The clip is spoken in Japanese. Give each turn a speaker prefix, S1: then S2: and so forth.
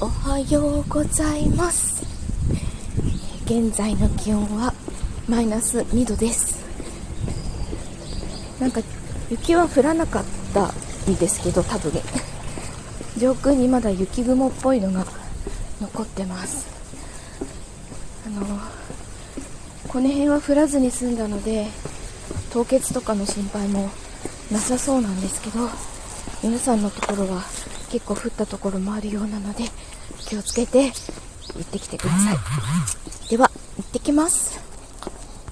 S1: おはようございます。現在の気温はマイナス2度です。なんか雪は降らなかったんですけど多分。上空にまだ雪雲っぽいのが残ってます。あのこの辺は降らずに済んだので凍結とかの心配もなさそうなんですけど皆さんのところは結構降ったところもあるようなので気をつけて行ってきてください。では行ってきます。